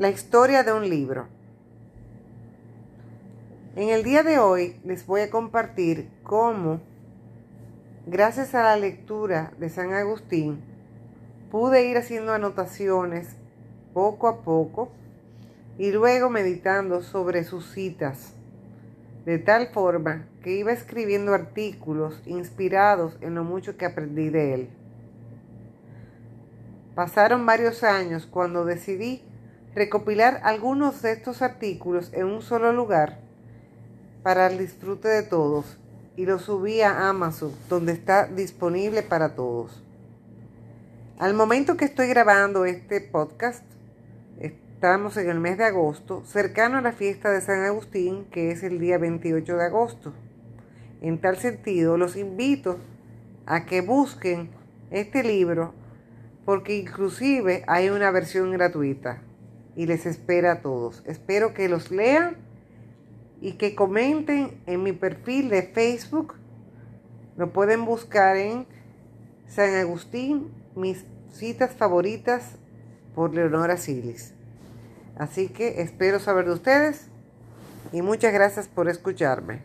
La historia de un libro. En el día de hoy les voy a compartir cómo, gracias a la lectura de San Agustín, pude ir haciendo anotaciones poco a poco y luego meditando sobre sus citas, de tal forma que iba escribiendo artículos inspirados en lo mucho que aprendí de él. Pasaron varios años cuando decidí recopilar algunos de estos artículos en un solo lugar para el disfrute de todos y los subí a Amazon donde está disponible para todos. Al momento que estoy grabando este podcast, estamos en el mes de agosto, cercano a la fiesta de San Agustín, que es el día 28 de agosto. En tal sentido, los invito a que busquen este libro porque inclusive hay una versión gratuita y les espera a todos. Espero que los lean y que comenten en mi perfil de Facebook. Lo pueden buscar en San Agustín, mis citas favoritas por Leonora Silis. Así que espero saber de ustedes y muchas gracias por escucharme.